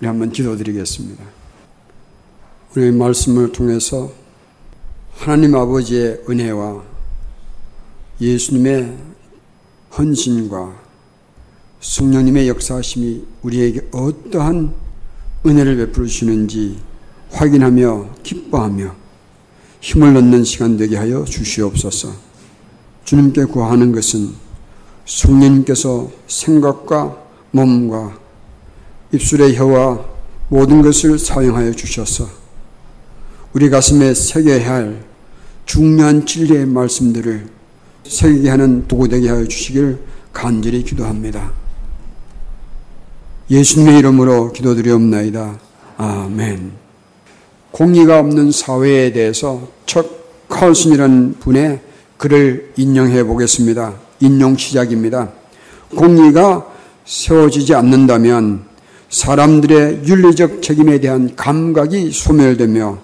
우리 한번 기도드리겠습니다. 우리 말씀을 통해서 하나님 아버지의 은혜와 예수님의 헌신과 성령님의 역사하심이 우리에게 어떠한 은혜를 베풀어 주시는지 확인하며 기뻐하며 힘을 얻는 시간 되게 하여 주시옵소서. 주님께 구하는 것은 성령님께서 생각과 몸과 입술의 혀와 모든 것을 사용하여 주셔서 우리 가슴에 새겨야 할 중요한 진리의 말씀들을 새기게 하는 도구 되게 하여 주시길 간절히 기도합니다. 예수님의 이름으로 기도드리옵나이다. 아멘. 공의가 없는 사회에 대해서 척 칼슨이라는 분의 글을 인용해 보겠습니다. 인용 시작입니다. 공의가 세워지지 않는다면 사람들의 윤리적 책임에 대한 감각이 소멸되며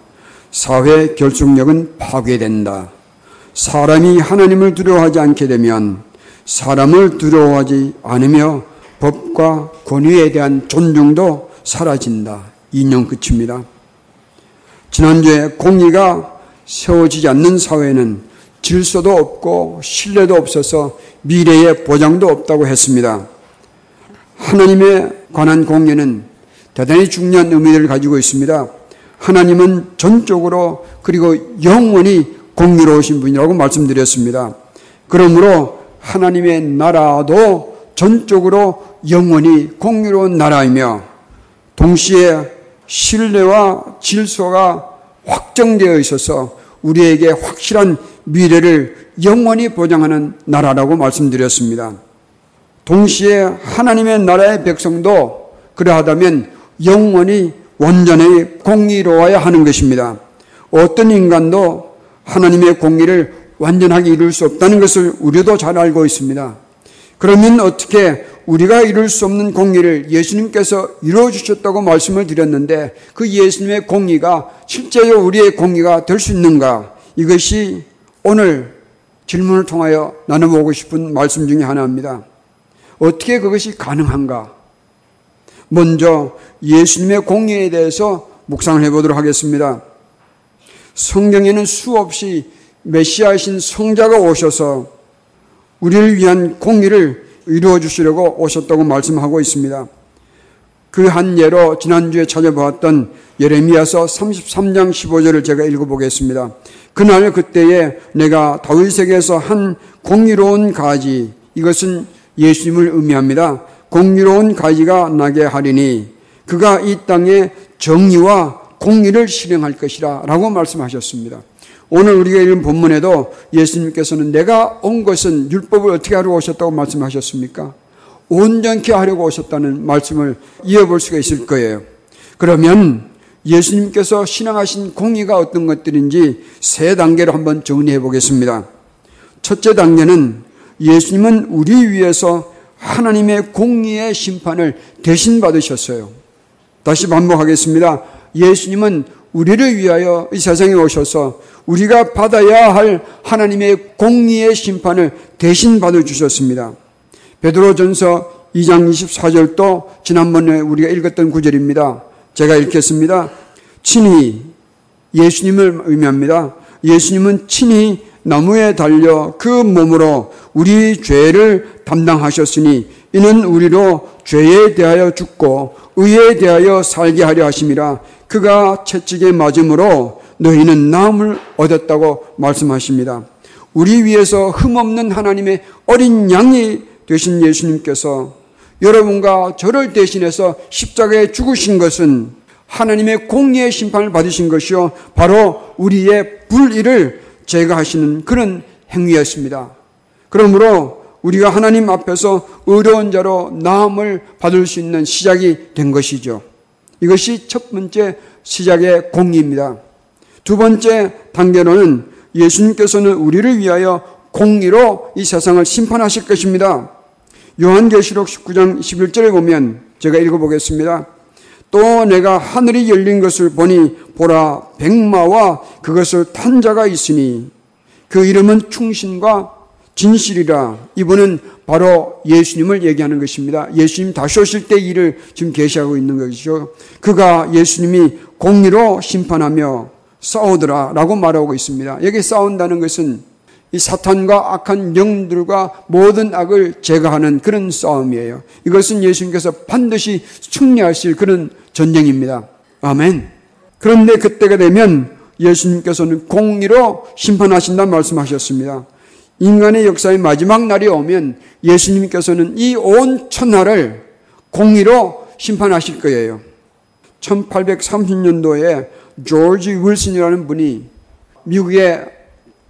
사회 결속력은 파괴된다. 사람이 하나님을 두려워하지 않게 되면 사람을 두려워하지 않으며 법과 권위에 대한 존중도 사라진다. 인용 끝입니다. 지난주에 공의가 세워지지 않는 사회는 질서도 없고 신뢰도 없어서 미래의 보장도 없다고 했습니다. 하나님에 관한 공예는 대단히 중요한 의미를 가지고 있습니다. 하나님은 전적으로 그리고 영원히 공유로우신 분이라고 말씀드렸습니다. 그러므로 하나님의 나라도 전적으로 영원히 공유로운 나라이며 동시에 신뢰와 질서가 확정되어 있어서 우리에게 확실한 미래를 영원히 보장하는 나라라고 말씀드렸습니다. 동시에 하나님의 나라의 백성도 그러하다면 영원히 완전히 공의로워야 하는 것입니다. 어떤 인간도 하나님의 공의를 완전하게 이룰 수 없다는 것을 우리도 잘 알고 있습니다. 그러면 어떻게 우리가 이룰 수 없는 공의를 예수님께서 이루어 주셨다고 말씀을 드렸는데 그 예수님의 공의가 실제로 우리의 공의가 될 수 있는가? 이것이 오늘 질문을 통하여 나눠보고 싶은 말씀 중에 하나입니다. 어떻게 그것이 가능한가? 먼저 예수님의 공의에 대해서 묵상을 해보도록 하겠습니다. 성경에는 수없이 메시아이신 성자가 오셔서 우리를 위한 공의를 이루어 주시려고 오셨다고 말씀하고 있습니다. 그 한 예로 지난주에 찾아보았던 예레미야서 33장 15절을 제가 읽어보겠습니다. 그날 그때에 내가 다윗에게서 한 공의로운 가지 이것은 예수님을 의미합니다. 공의로운 가지가 나게 하리니 그가 이 땅에 정의와 공의를 실행할 것이라 라고 말씀하셨습니다. 오늘 우리가 읽은 본문에도 예수님께서는 내가 온 것은 율법을 어떻게 하려고 오셨다고 말씀하셨습니까? 온전케 하려고 오셨다는 말씀을 이어볼 수가 있을 거예요. 그러면 예수님께서 신앙하신 공의가 어떤 것들인지 세 단계로 한번 정리해 보겠습니다. 첫째 단계는 예수님은 우리 위해서 하나님의 공의의 심판을 대신 받으셨어요. 다시 반복하겠습니다. 예수님은 우리를 위하여 이 세상에 오셔서 우리가 받아야 할 하나님의 공의의 심판을 대신 받아 주셨습니다. 베드로전서 2장 24절도 지난번에 우리가 읽었던 구절입니다. 제가 읽겠습니다. 친히 예수님을 의미합니다. 예수님은 친히 나무에 달려 그 몸으로 우리 죄를 담당하셨으니 이는 우리로 죄에 대하여 죽고 의에 대하여 살게 하려 하심이라 그가 채찍에 맞음으로 너희는 나음을 얻었다고 말씀하십니다. 우리 위해서 흠없는 하나님의 어린 양이 되신 예수님께서 여러분과 저를 대신해서 십자가에 죽으신 것은 하나님의 공의의 심판을 받으신 것이요. 바로 우리의 불의를 제거하시는 그런 행위였습니다. 그러므로 우리가 하나님 앞에서 의로운 자로 나음을 받을 수 있는 시작이 된 것이죠. 이것이 첫 번째 시작의 공의입니다. 두 번째 단계로는 예수님께서는 우리를 위하여 공의로 이 세상을 심판하실 것입니다. 요한계시록 19장 11절에 보면 제가 읽어보겠습니다. 또 내가 하늘이 열린 것을 보니 보라 백마와 그것을 탄 자가 있으니 그 이름은 충신과 진실이라 이분은 바로 예수님을 얘기하는 것입니다. 예수님 다시 오실 때 일을 지금 계시하고 있는 것이죠. 그가 예수님이 공리로 심판하며 싸우더라 라고 말하고 있습니다. 여기 싸운다는 것은 이 사탄과 악한 영들과 모든 악을 제거하는 그런 싸움이에요. 이것은 예수님께서 반드시 승리하실 그런 전쟁입니다. 아멘. 그런데 그때가 되면 예수님께서는 공의로 심판하신다 말씀하셨습니다. 인간의 역사의 마지막 날이 오면 예수님께서는 이 온 천하를 공의로 심판하실 거예요. 1830년도에 조지 윌슨이라는 분이 미국의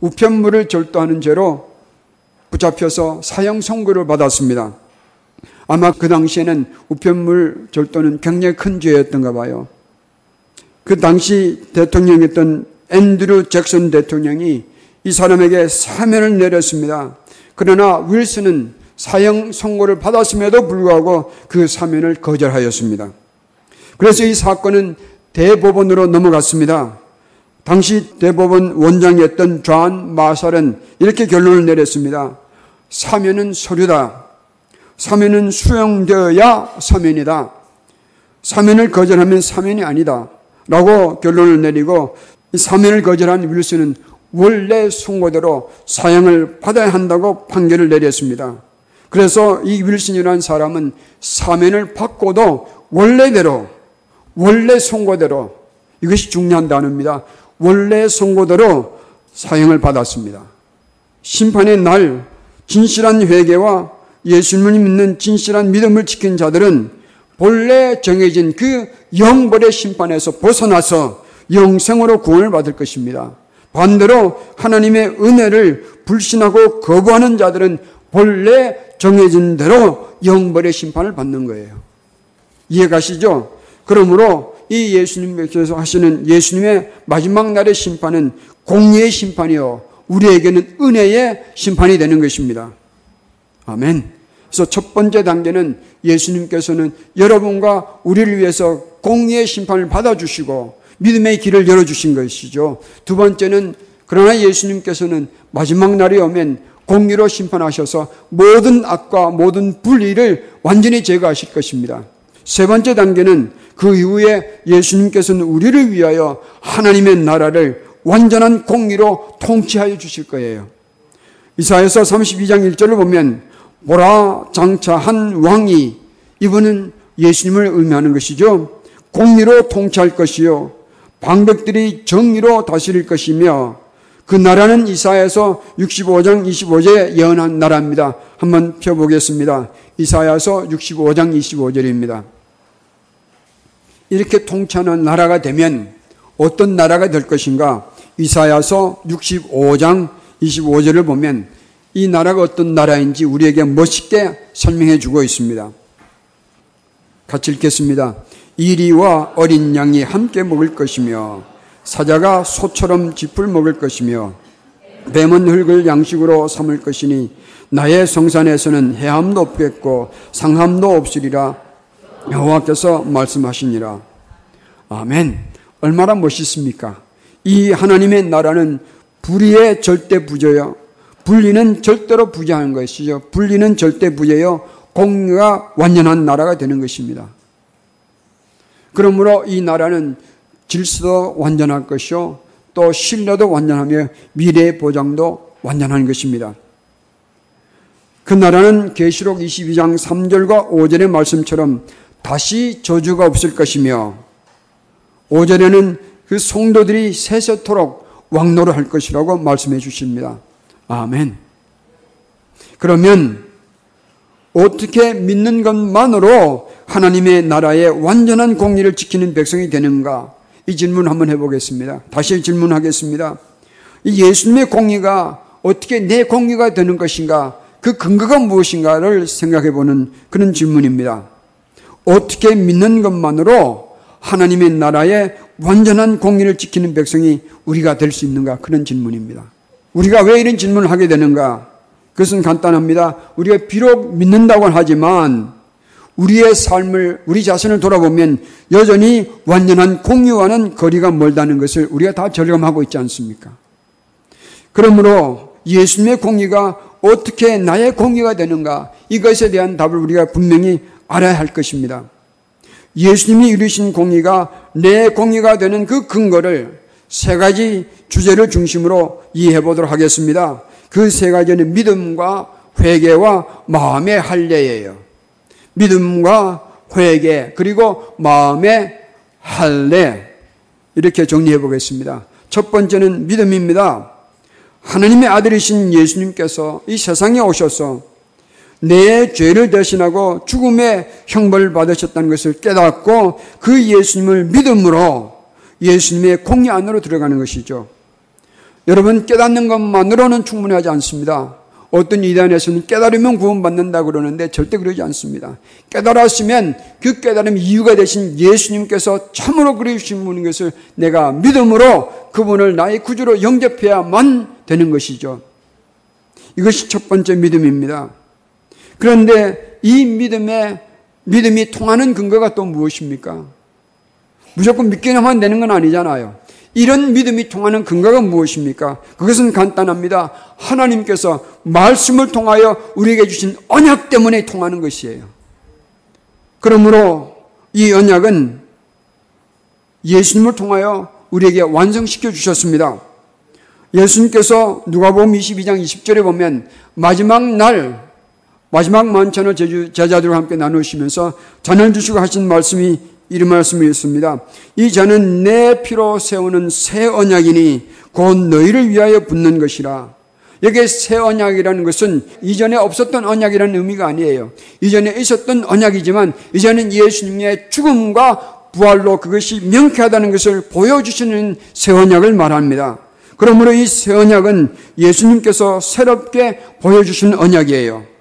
우편물을 절도하는 죄로 붙잡혀서 사형 선고를 받았습니다. 아마 그 당시에는 우편물 절도는 굉장히 큰 죄였던가 봐요. 그 당시 대통령이었던 앤드류 잭슨 대통령이 이 사람에게 사면을 내렸습니다. 그러나 윌슨은 사형 선고를 받았음에도 불구하고 그 사면을 거절하였습니다. 그래서 이 사건은 대법원으로 넘어갔습니다. 당시 대법원 원장이었던 존 마살은 이렇게 결론을 내렸습니다. 사면은 서류다. 사면은 수용되어야 사면이다. 사면을 거절하면 사면이 아니다. 라고 결론을 내리고 사면을 거절한 윌슨은 원래 송고대로 사형을 받아야 한다고 판결을 내렸습니다. 그래서 이 윌슨이라는 사람은 사면을 받고도 원래대로 원래 송고대로 이것이 중요한 단어입니다. 원래 선고대로 사형을 받았습니다. 심판의 날 진실한 회개와 예수님을 믿는 진실한 믿음을 지킨 자들은 본래 정해진 그 영벌의 심판에서 벗어나서 영생으로 구원을 받을 것입니다. 반대로 하나님의 은혜를 불신하고 거부하는 자들은 본래 정해진 대로 영벌의 심판을 받는 거예요. 이해 가시죠? 그러므로 이 예수님께서 하시는 예수님의 마지막 날의 심판은 공의의 심판이요. 우리에게는 은혜의 심판이 되는 것입니다. 아멘. 그래서 첫 번째 단계는 예수님께서는 여러분과 우리를 위해서 공의의 심판을 받아주시고 믿음의 길을 열어주신 것이죠. 두 번째는 그러나 예수님께서는 마지막 날이 오면 공의로 심판하셔서 모든 악과 모든 불의를 완전히 제거하실 것입니다. 세 번째 단계는 그 이후에 예수님께서는 우리를 위하여 하나님의 나라를 완전한 공의로 통치하여 주실 거예요. 이사에서 32장 1절을 보면 보라 장차 한 왕이 이분은 예수님을 의미하는 것이죠. 공의로 통치할 것이요. 방백들이 정의로 다스릴 것이며 그 나라는 이사야서 65장 25절에 예언한 나라입니다. 한번 펴보겠습니다. 이사야서 65장 25절입니다. 이렇게 통치하는 나라가 되면 어떤 나라가 될 것인가? 이사야서 65장 25절을 보면 이 나라가 어떤 나라인지 우리에게 멋있게 설명해 주고 있습니다. 같이 읽겠습니다. 이리와 어린 양이 함께 먹을 것이며 사자가 소처럼 짚을 먹을 것이며 뱀은 흙을 양식으로 삼을 것이니 나의 성산에서는 해함도 없겠고 상함도 없으리라 여호와께서 말씀하시니라. 아멘. 얼마나 멋있습니까? 이 하나님의 나라는 불의의 절대 부재요. 분리는 절대로 부재한 것이죠. 분리는 절대 부재요. 공의가 완전한 나라가 되는 것입니다. 그러므로 이 나라는 질서도 완전할 것이요. 또 신뢰도 완전하며 미래 보장도 완전한 것입니다. 그 나라는 계시록 22장 3절과 5절의 말씀처럼 다시 저주가 없을 것이며 5절에는 그 성도들이 세세토록 왕노를 할 것이라고 말씀해 주십니다. 아멘. 그러면 어떻게 믿는 것만으로 하나님의 나라의 완전한 공리를 지키는 백성이 되는가? 이 질문 한번 해보겠습니다. 다시 질문하겠습니다. 이 예수님의 공의가 어떻게 내 공의가 되는 것인가? 그 근거가 무엇인가를 생각해 보는 그런 질문입니다. 어떻게 믿는 것만으로 하나님의 나라의 완전한 공의를 지키는 백성이 우리가 될 수 있는가? 그런 질문입니다. 우리가 왜 이런 질문을 하게 되는가? 그것은 간단합니다. 우리가 비록 믿는다고 하지만 우리의 삶을, 우리 자신을 돌아보면 여전히 완전한 공유와는 거리가 멀다는 것을 우리가 다 절감하고 있지 않습니까? 그러므로 예수님의 공의가 어떻게 나의 공의가 되는가? 이것에 대한 답을 우리가 분명히 알아야 할 것입니다. 예수님이 이루신 공의가 내 공의가 되는 그 근거를 세 가지 주제를 중심으로 이해해 보도록 하겠습니다. 그 세 가지는 믿음과 회개와 마음의 할례예요. 믿음과 회개 그리고 마음의 할례 이렇게 정리해 보겠습니다. 첫 번째는 믿음입니다. 하나님의 아들이신 예수님께서 이 세상에 오셔서 내 죄를 대신하고 죽음의 형벌을 받으셨다는 것을 깨닫고 그 예수님을 믿음으로 예수님의 공의 안으로 들어가는 것이죠. 여러분 깨닫는 것만으로는 충분하지 않습니다. 어떤 이단에서는 깨달으면 구원받는다 그러는데 절대 그러지 않습니다. 깨달았으면 그 깨달음 이유가 되신 예수님께서 참으로 그러신 분인 것을 내가 믿음으로 그분을 나의 구주로 영접해야만 되는 것이죠. 이것이 첫 번째 믿음입니다. 그런데 이 믿음에 믿음이 통하는 근거가 또 무엇입니까? 무조건 믿기만 되는 건 아니잖아요. 이런 믿음이 통하는 근거가 무엇입니까? 그것은 간단합니다. 하나님께서 말씀을 통하여 우리에게 주신 언약 때문에 통하는 것이에요. 그러므로 이 언약은 예수님을 통하여 우리에게 완성시켜 주셨습니다. 예수님께서 누가복음 22장 20절에 보면 마지막 날 마지막 만찬을 제자들과 함께 나누시면서 잔을 주시고 하신 말씀이 이런 말씀이 있습니다. 이 잔은 내 피로 세우는 새 언약이니 곧 너희를 위하여 붙는 것이라. 여기에 새 언약이라는 것은 이전에 없었던 언약이라는 의미가 아니에요. 이전에 있었던 언약이지만 이제는 예수님의 죽음과 부활로 그것이 명쾌하다는 것을 보여주시는 새 언약을 말합니다. 그러므로 이 새 언약은 예수님께서 새롭게 보여주신 언약이에요.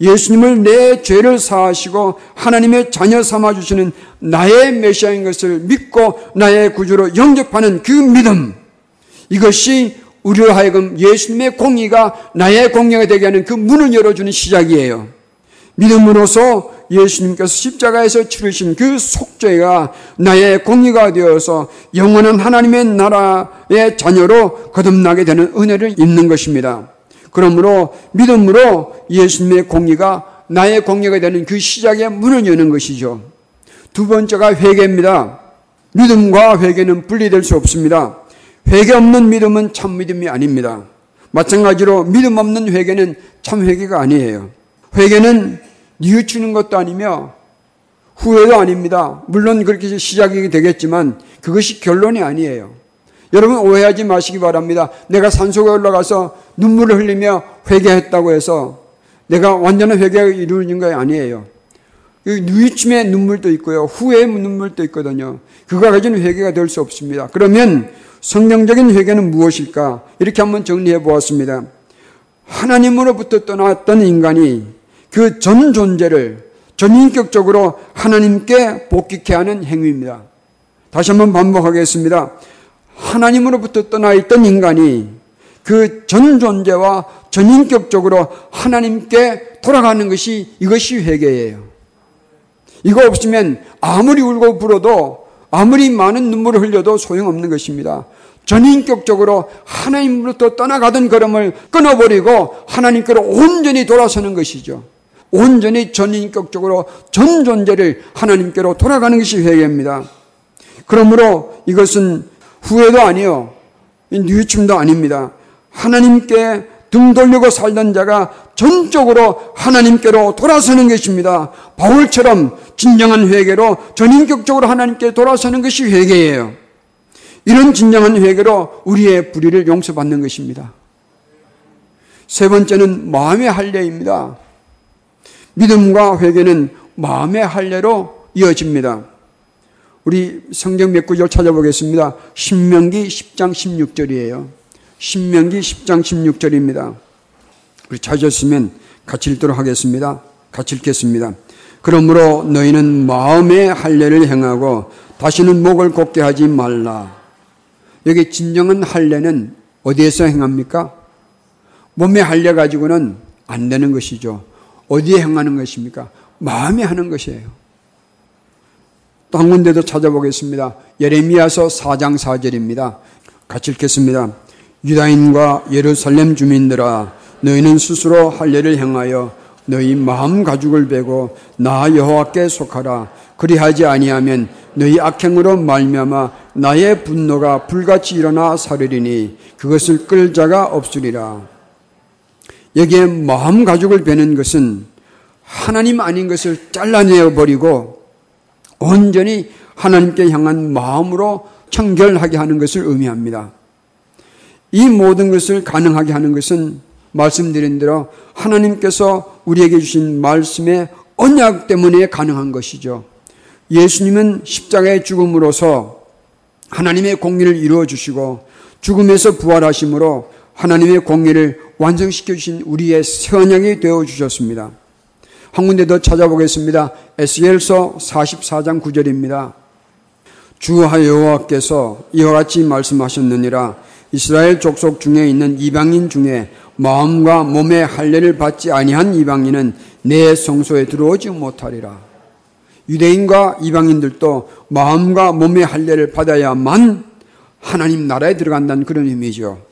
예수님을 내 죄를 사하시고 하나님의 자녀 삼아 주시는 나의 메시아인 것을 믿고 나의 구주로 영접하는 그 믿음 이것이 우리로 하여금 예수님의 공의가 나의 공의가 되게 하는 그 문을 열어주는 시작이에요. 믿음으로써 예수님께서 십자가에서 치르신 그 속죄가 나의 공의가 되어서 영원한 하나님의 나라의 자녀로 거듭나게 되는 은혜를 입는 것입니다. 그러므로 믿음으로 예수님의 공의가 나의 공의가 되는 그 시작의 문을 여는 것이죠. 두 번째가 회개입니다. 믿음과 회개는 분리될 수 없습니다. 회개 없는 믿음은 참 믿음이 아닙니다. 마찬가지로 믿음 없는 회개는 참 회개가 아니에요. 회개는 뉘우치는 것도 아니며 후회도 아닙니다. 물론 그렇게 시작이 되겠지만 그것이 결론이 아니에요. 여러분 오해하지 마시기 바랍니다. 내가 산속에 올라가서 눈물을 흘리며 회개했다고 해서 내가 완전한 회개가 이루어진 거 아니에요. 누이침의 눈물도 있고요. 후회의 눈물도 있거든요. 그거 가지고는 회개가 될 수 없습니다. 그러면 성경적인 회개는 무엇일까? 이렇게 한번 정리해 보았습니다. 하나님으로부터 떠났던 인간이 그 전 존재를 전인격적으로 하나님께 복귀케 하는 행위입니다. 다시 한번 반복하겠습니다. 하나님으로부터 떠나 있던 인간이 그 전 존재와 전인격적으로 하나님께 돌아가는 것이 이것이 회개예요. 이거 없으면 아무리 울고 불어도 아무리 많은 눈물을 흘려도 소용없는 것입니다. 전인격적으로 하나님으로부터 떠나가던 걸음을 끊어버리고 하나님께로 온전히 돌아서는 것이죠. 온전히 전인격적으로 전 존재를 하나님께로 돌아가는 것이 회개입니다. 그러므로 이것은 후회도 아니요. 뉘우침도 아닙니다. 하나님께 등 돌리고 살던 자가 전적으로 하나님께로 돌아서는 것입니다. 바울처럼 진정한 회개로 전인격적으로 하나님께 돌아서는 것이 회개예요. 이런 진정한 회개로 우리의 불의를 용서받는 것입니다. 세 번째는 마음의 할례입니다. 믿음과 회개는 마음의 할례로 이어집니다. 우리 성경 몇 구절 찾아보겠습니다. 신명기 10장 16절이에요. 신명기 10장 16절입니다. 우리 찾았으면 같이 읽도록 하겠습니다. 같이 읽겠습니다. 그러므로 너희는 마음의 할례를 행하고 다시는 목을 곱게 하지 말라. 여기 진정한 할례는 어디에서 행합니까? 몸의 할례 가지고는 안 되는 것이죠. 어디에 행하는 것입니까? 마음에 하는 것이에요. 또한 군데도 찾아보겠습니다. 예레미야서 4장 4절입니다. 같이 읽겠습니다. 유다인과 예루살렘 주민들아 너희는 스스로 할례를 행하여 너희 마음 가죽을 베고 나 여호와께 속하라 그리하지 아니하면 너희 악행으로 말미암아 나의 분노가 불같이 일어나 사르리니 그것을 끌 자가 없으리라 여기에 마음 가죽을 베는 것은 하나님 아닌 것을 잘라내어 버리고 온전히 하나님께 향한 마음으로 청결하게 하는 것을 의미합니다. 이 모든 것을 가능하게 하는 것은 말씀드린 대로 하나님께서 우리에게 주신 말씀의 언약 때문에 가능한 것이죠. 예수님은 십자가의 죽음으로서 하나님의 공의를 이루어 주시고 죽음에서 부활하심으로 하나님의 공의를 완성시켜 주신 우리의 새 언약이 되어 주셨습니다. 한 군데 더 찾아보겠습니다. 에스겔서 44장 9절입니다. 주 여호와께서 이와 같이 말씀하셨느니라 이스라엘 족속 중에 있는 이방인 중에 마음과 몸의 할례를 받지 아니한 이방인은 내 성소에 들어오지 못하리라. 유대인과 이방인들도 마음과 몸의 할례를 받아야만 하나님 나라에 들어간다는 그런 의미죠.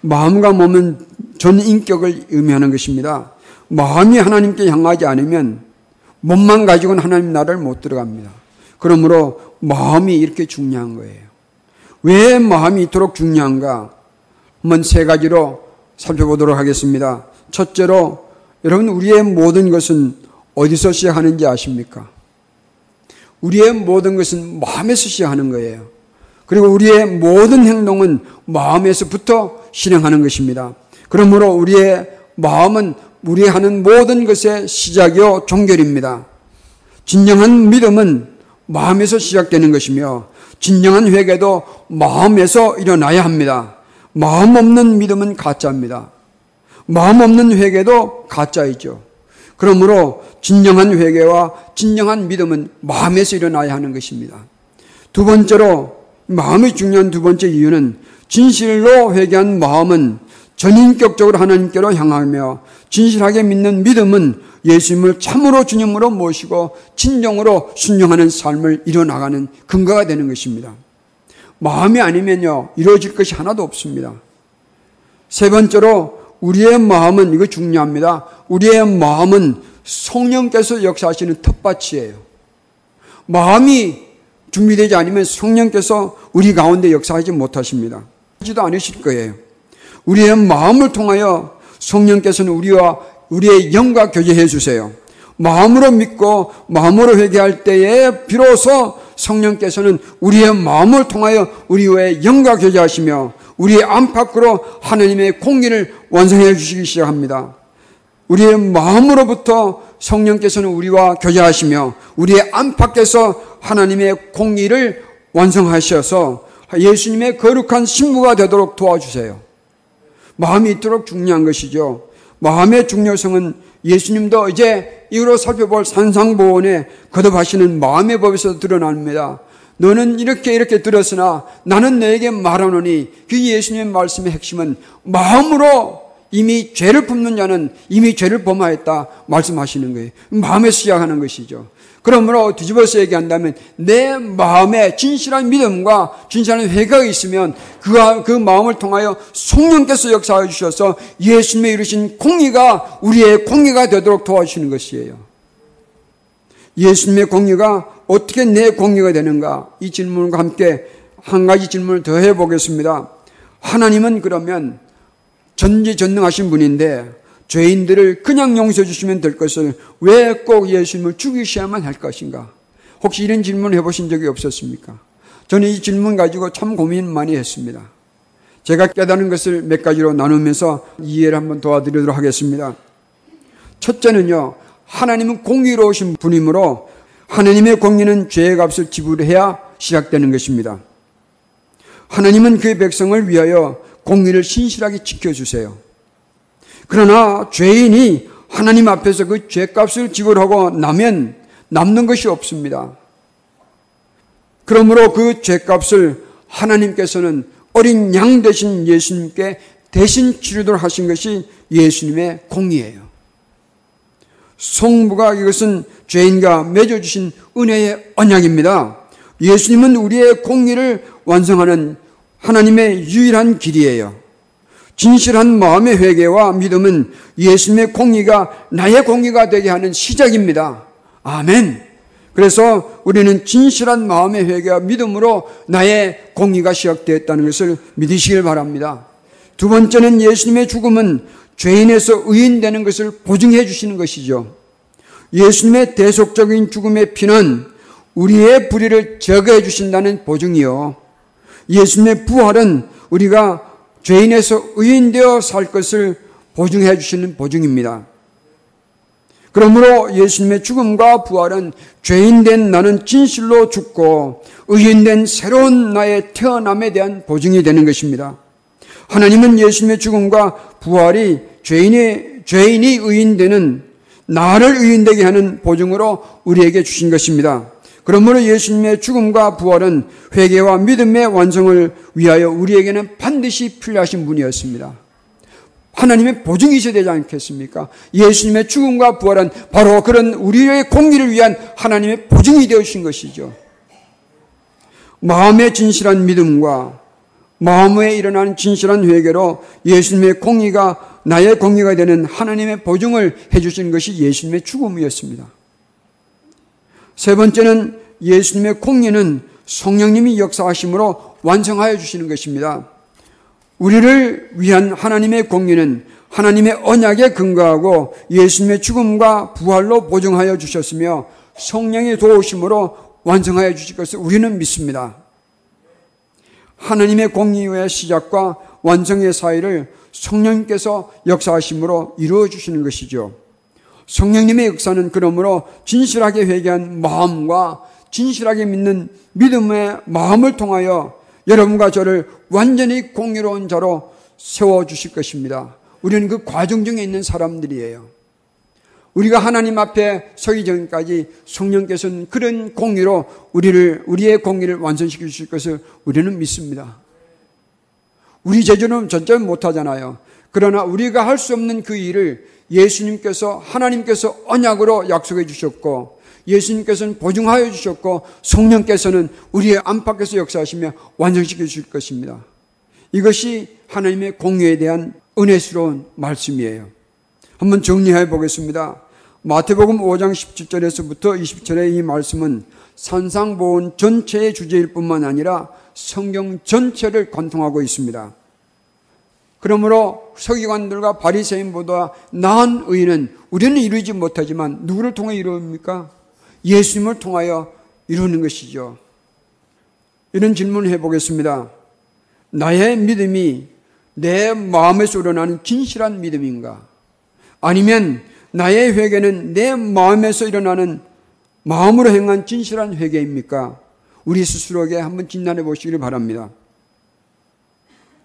마음과 몸은 전 인격을 의미하는 것입니다. 마음이 하나님께 향하지 않으면 몸만 가지고는 하나님 나라를 못 들어갑니다. 그러므로 마음이 이렇게 중요한 거예요. 왜 마음이 이토록 중요한가? 한번 세 가지로 살펴보도록 하겠습니다. 첫째로 여러분 우리의 모든 것은 어디서 시작하는지 아십니까? 우리의 모든 것은 마음에서 시작하는 거예요. 그리고 우리의 모든 행동은 마음에서부터 실행하는 것입니다. 그러므로 우리의 마음은 우리 하는 모든 것의 시작이요 종결입니다. 진정한 믿음은 마음에서 시작되는 것이며 진정한 회개도 마음에서 일어나야 합니다. 마음 없는 믿음은 가짜입니다. 마음 없는 회개도 가짜이죠. 그러므로 진정한 회개와 진정한 믿음은 마음에서 일어나야 하는 것입니다. 두 번째로 마음이 중요한 두 번째 이유는 진실로 회개한 마음은 전인격적으로 하나님께로 향하며 진실하게 믿는 믿음은 예수님을 참으로 주님으로 모시고 진정으로 순종하는 삶을 이뤄나가는 근거가 되는 것입니다. 마음이 아니면요, 이루어질 것이 하나도 없습니다. 세 번째로, 우리의 마음은, 이거 중요합니다. 우리의 마음은 성령께서 역사하시는 텃밭이에요. 마음이 준비되지 않으면 성령께서 우리 가운데 역사하지 못하십니다. 하지도 않으실 거예요. 우리의 마음을 통하여 성령께서는 우리와 우리의 영과 교제해 주세요. 마음으로 믿고 마음으로 회개할 때에 비로소 성령께서는 우리의 마음을 통하여 우리의 영과 교제하시며 우리의 안팎으로 하나님의 공기를 완성해 주시기 시작합니다. 우리의 마음으로부터 성령께서는 우리와 교제하시며 우리의 안팎에서 하나님의 공의를 완성하셔서 예수님의 거룩한 신부가 되도록 도와주세요. 마음이 있도록 중요한 것이죠. 마음의 중요성은 예수님도 이제 이후로 살펴볼 산상보원에 거듭하시는 마음의 법에서 드러납니다. 너는 이렇게 이렇게 들었으나 나는 너에게 말하노니 그 예수님의 말씀의 핵심은 마음으로 이미 죄를 품는 자는 이미 죄를 범하였다 말씀하시는 거예요. 마음에 시작하는 것이죠. 그러므로 뒤집어서 얘기한다면 내 마음에 진실한 믿음과 진실한 회개가 있으면 그, 그 마음을 통하여 성령께서 역사해 주셔서 예수님의 이루신 공의가 우리의 공의가 되도록 도와주시는 것이에요. 예수님의 공의가 어떻게 내 공의가 되는가? 이 질문과 함께 한 가지 질문을 더 해보겠습니다. 하나님은 그러면 전지전능하신 분인데 죄인들을 그냥 용서해 주시면 될 것을 왜 꼭 예수님을 죽이셔야만 할 것인가? 혹시 이런 질문 해보신 적이 없었습니까? 저는 이 질문 가지고 참 고민 많이 했습니다. 제가 깨닫는 것을 몇 가지로 나누면서 이해를 한번 도와드리도록 하겠습니다. 첫째는요, 하나님은 공의로우신 분이므로 하나님의 공의는 죄의 값을 지불해야 시작되는 것입니다. 하나님은 그의 백성을 위하여 공의를 신실하게 지켜주세요. 그러나 죄인이 하나님 앞에서 그 죄값을 지불하고 나면 남는 것이 없습니다. 그러므로 그 죄값을 하나님께서는 어린 양 대신 예수님께 대신 치르도록 하신 것이 예수님의 공의예요. 성부가 이것은 죄인과 맺어주신 은혜의 언약입니다. 예수님은 우리의 공의를 완성하는 하나님의 유일한 길이에요. 진실한 마음의 회개와 믿음은 예수님의 공의가 나의 공의가 되게 하는 시작입니다. 아멘. 그래서 우리는 진실한 마음의 회개와 믿음으로 나의 공의가 시작되었다는 것을 믿으시길 바랍니다. 두 번째는 예수님의 죽음은 죄인에서 의인되는 것을 보증해 주시는 것이죠. 예수님의 대속적인 죽음의 피는 우리의 불의를 제거해 주신다는 보증이요. 예수님의 부활은 우리가 죄인에서 의인되어 살 것을 보증해 주시는 보증입니다. 그러므로 예수님의 죽음과 부활은 죄인된 나는 진실로 죽고 의인된 새로운 나의 태어남에 대한 보증이 되는 것입니다. 하나님은 예수님의 죽음과 부활이 죄인이, 죄인이 의인되는 나를 의인되게 하는 보증으로 우리에게 주신 것입니다. 그러므로 예수님의 죽음과 부활은 회개와 믿음의 완성을 위하여 우리에게는 반드시 필요하신 분이었습니다. 하나님의 보증이 있어야 되지 않겠습니까? 예수님의 죽음과 부활은 바로 그런 우리의 공의를 위한 하나님의 보증이 되어주신 것이죠. 마음의 진실한 믿음과 마음에 일어나는 진실한 회개로 예수님의 공의가 나의 공의가 되는 하나님의 보증을 해주신 것이 예수님의 죽음이었습니다. 세 번째는 예수님의 공의는 성령님이 역사하심으로 완성하여 주시는 것입니다. 우리를 위한 하나님의 공의는 하나님의 언약에 근거하고 예수님의 죽음과 부활로 보증하여 주셨으며 성령의 도우심으로 완성하여 주실 것을 우리는 믿습니다. 하나님의 공의의 시작과 완성의 사이를 성령님께서 역사하심으로 이루어 주시는 것이죠. 성령님의 역사는 그러므로 진실하게 회개한 마음과 진실하게 믿는 믿음의 마음을 통하여 여러분과 저를 완전히 공의로운 자로 세워 주실 것입니다. 우리는 그 과정 중에 있는 사람들이에요. 우리가 하나님 앞에 서기 전까지 성령께서는 그런 공의로 우리를 우리의 공의를 완성시켜 주실 것을 우리는 믿습니다. 우리 제주는 전혀 못하잖아요. 그러나 우리가 할 수 없는 그 일을 예수님께서 하나님께서 언약으로 약속해 주셨고 예수님께서는 보증하여 주셨고 성령께서는 우리의 안팎에서 역사하시며 완성시켜 주실 것입니다. 이것이 하나님의 공의에 대한 은혜스러운 말씀이에요. 한번 정리해 보겠습니다. 마태복음 5장 17절에서부터 20절의 이 말씀은 산상보온 전체의 주제일 뿐만 아니라 성경 전체를 관통하고 있습니다. 그러므로 서기관들과 바리새인보다 나은 의는 우리는 이루지 못하지만 누구를 통해 이루입니까? 예수님을 통하여 이루는 것이죠. 이런 질문을 해보겠습니다. 나의 믿음이 내 마음에서 우러나는 진실한 믿음인가? 아니면 나의 회개는 내 마음에서 일어나는 마음으로 행한 진실한 회개입니까? 우리 스스로에게 한번 진단해 보시기를 바랍니다.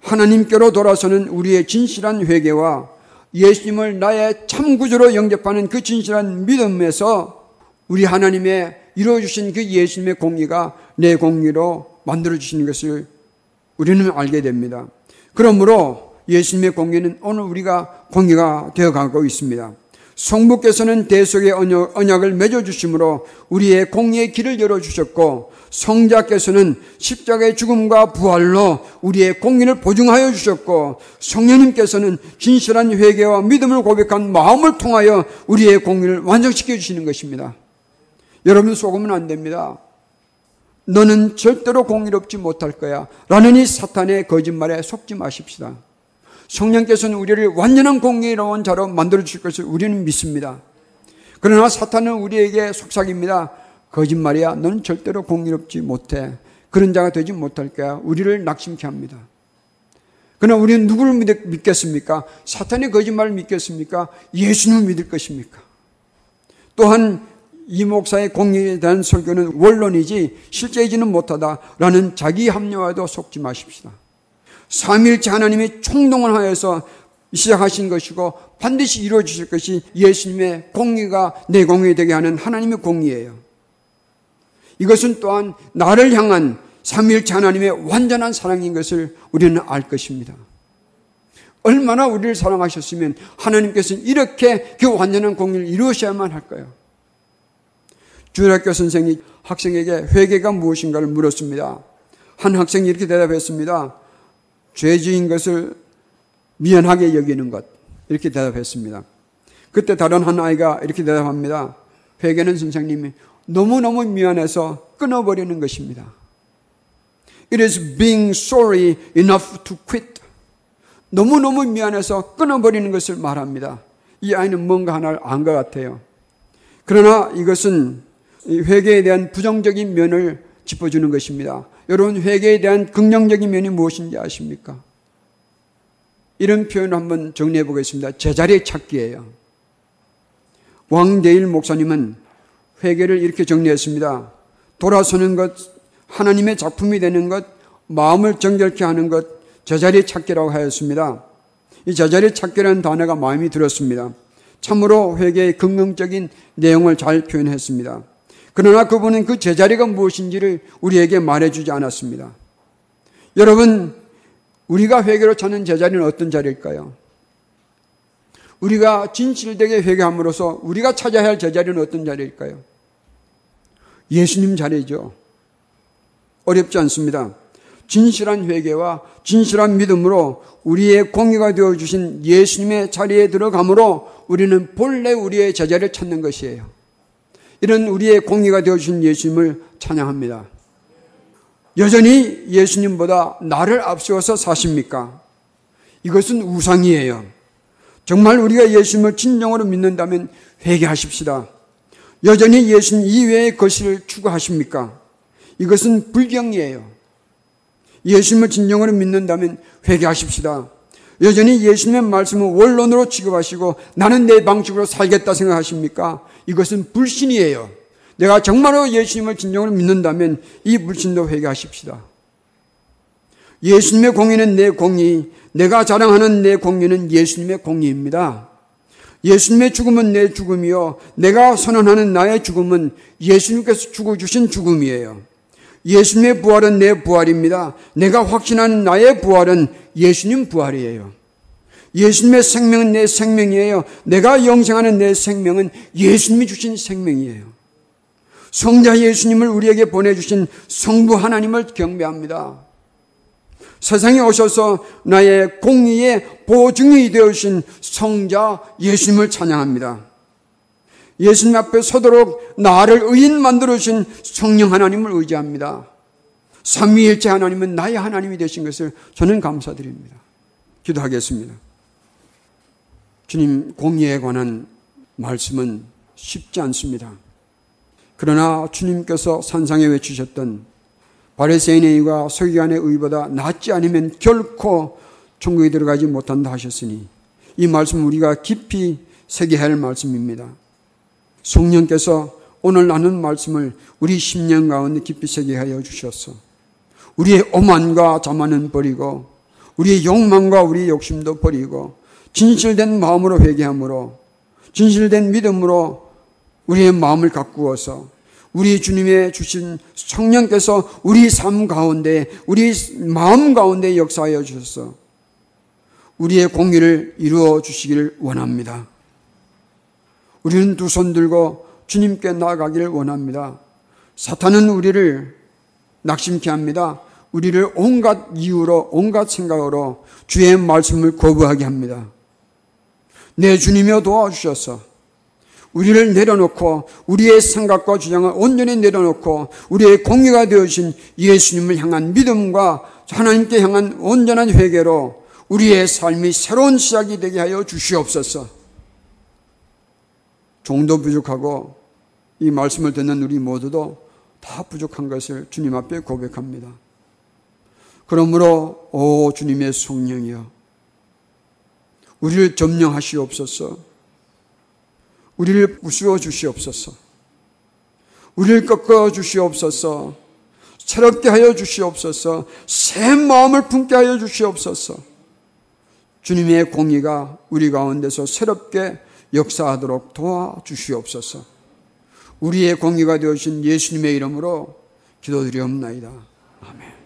하나님께로 돌아서는 우리의 진실한 회개와 예수님을 나의 참구주로 영접하는 그 진실한 믿음에서 우리 하나님의 이루어주신 그 예수님의 공의가 내 공의로 만들어주시는 것을 우리는 알게 됩니다. 그러므로 예수님의 공의는 오늘 우리가 공의가 되어가고 있습니다. 성부께서는 대속의 언약, 을 맺어주심으로 우리의 공의의 길을 열어주셨고 성자께서는 십자가의 죽음과 부활로 우리의 공의를 보증하여 주셨고 성령님께서는 진실한 회개와 믿음을 고백한 마음을 통하여 우리의 공의를 완성시켜 주시는 것입니다. 여러분 속으면 안 됩니다. 너는 절대로 공의롭지 못할 거야. 라는 이 사탄의 거짓말에 속지 마십시다. 성령께서는 우리를 완전한 공의로운 자로 만들어 주실 것을 우리는 믿습니다. 그러나 사탄은 우리에게 속삭입니다. 거짓말이야. 너는 절대로 공의롭지 못해. 그런 자가 되지 못할 거야. 우리를 낙심케 합니다. 그러나 우리는 누구를 믿겠습니까? 사탄의 거짓말을 믿겠습니까? 예수님을 믿을 것입니까? 또한 이 목사의 공의에 대한 설교는 원론이지 실제이지는 못하다라는 자기 합리화도 속지 마십시다. 삼일째 하나님이 총동원 하여서 시작하신 것이고 반드시 이루어 주실 것이 예수님의 공의가 내 공의 되게 하는 하나님의 공의예요. 이것은 또한 나를 향한 삼일째 하나님의 완전한 사랑인 것을 우리는 알 것입니다. 얼마나 우리를 사랑하셨으면 하나님께서는 이렇게 그 완전한 공의를 이루셔야만 할까요? 주일학교 선생이 학생에게 회개가 무엇인가를 물었습니다. 한 학생이 이렇게 대답했습니다. 죄지인 것을 미안하게 여기는 것. 이렇게 대답했습니다. 그때 다른 한 아이가 이렇게 대답합니다. 회개는 선생님이 너무너무 미안해서 끊어버리는 것입니다. It is being sorry enough to quit. 너무너무 미안해서 끊어버리는 것을 말합니다. 이 아이는 뭔가 하나를 안 것 같아요. 그러나 이것은 회개에 대한 부정적인 면을 짚어주는 것입니다. 여러분, 회개에 대한 긍정적인 면이 무엇인지 아십니까? 이런 표현을 한번 정리해 보겠습니다. 제자리 찾기예요. 왕대일 목사님은 회개를 이렇게 정리했습니다. 돌아서는 것, 하나님의 작품이 되는 것, 마음을 정결케 하는 것, 제자리 찾기라고 하였습니다. 이 제자리 찾기라는 단어가 마음이 들었습니다. 참으로 회개의 긍정적인 내용을 잘 표현했습니다. 그러나 그분은 그 제자리가 무엇인지를 우리에게 말해주지 않았습니다. 여러분, 우리가 회개로 찾는 제자리는 어떤 자리일까요? 우리가 진실되게 회개함으로써 우리가 찾아야 할 제자리는 어떤 자리일까요? 예수님 자리죠. 어렵지 않습니다. 진실한 회개와 진실한 믿음으로 우리의 공의가 되어 주신 예수님의 자리에 들어가므로 우리는 본래 우리의 제자를 찾는 것이에요. 이런 우리의 공의가 되어 주신 예수님을 찬양합니다. 여전히 예수님보다 나를 앞세워서 사십니까? 이것은 우상이에요. 정말 우리가 예수님을 진정으로 믿는다면 회개하십시다. 여전히 예수님 이외의 것을 추구하십니까? 이것은 불경이에요. 예수님을 진정으로 믿는다면 회개하십시다. 여전히 예수님의 말씀을 원론으로 취급하시고 나는 내 방식으로 살겠다 생각하십니까? 이것은 불신이에요. 내가 정말로 예수님을 진정으로 믿는다면 이 불신도 회개하십시다. 예수님의 공의는 내 공의, 내가 자랑하는 내 공의는 예수님의 공의입니다. 예수님의 죽음은 내 죽음이요. 내가 선언하는 나의 죽음은 예수님께서 죽어주신 죽음이에요. 예수님의 부활은 내 부활입니다. 내가 확신하는 나의 부활은 예수님 부활이에요. 예수님의 생명은 내 생명이에요. 내가 영생하는 내 생명은 예수님이 주신 생명이에요. 성자 예수님을 우리에게 보내주신 성부 하나님을 경배합니다. 세상에 오셔서 나의 공의의 보증이 되어주신 성자 예수님을 찬양합니다. 예수님 앞에 서도록 나를 의인 만들어주신 성령 하나님을 의지합니다. 삼위일체 하나님은 나의 하나님이 되신 것을 저는 감사드립니다. 기도하겠습니다. 주님, 공의에 관한 말씀은 쉽지 않습니다. 그러나 주님께서 산상에 외치셨던 바리새인의 의와 서기관의 의보다 낫지 않으면 결코 천국에 들어가지 못한다 하셨으니 이 말씀 우리가 깊이 새겨야 할 말씀입니다. 성령께서 오늘 나눈 말씀을 우리 심령 가운데 깊이 새게 하여 주셨어. 우리의 오만과 자만은 버리고 우리의 욕망과 우리의 욕심도 버리고 진실된 마음으로 회개함으로 진실된 믿음으로 우리의 마음을 가꾸어서 우리 주님의 주신 성령께서 우리 삶 가운데 우리 마음 가운데 역사하여 주셔서 우리의 공의를 이루어 주시기를 원합니다. 우리는 두 손 들고 주님께 나아가기를 원합니다. 사탄은 우리를 낙심케 합니다. 우리를 온갖 이유로, 온갖 생각으로 주의 말씀을 거부하게 합니다. 내 주님이여 도와주셔서 우리를 내려놓고 우리의 생각과 주장을 온전히 내려놓고 우리의 공의가 되어진 예수님을 향한 믿음과 하나님께 향한 온전한 회개로 우리의 삶이 새로운 시작이 되게 하여 주시옵소서. 종도 부족하고 이 말씀을 듣는 우리 모두도 다 부족한 것을 주님 앞에 고백합니다. 그러므로 오 주님의 성령이여 우리를 점령하시옵소서. 우리를 부수어 주시옵소서. 우리를 꺾어 주시옵소서. 새롭게 하여 주시옵소서. 새 마음을 품게 하여 주시옵소서. 주님의 공의가 우리 가운데서 새롭게 역사하도록 도와 주시옵소서. 우리의 공의가 되어신 예수님의 이름으로 기도드리옵나이다. 아멘.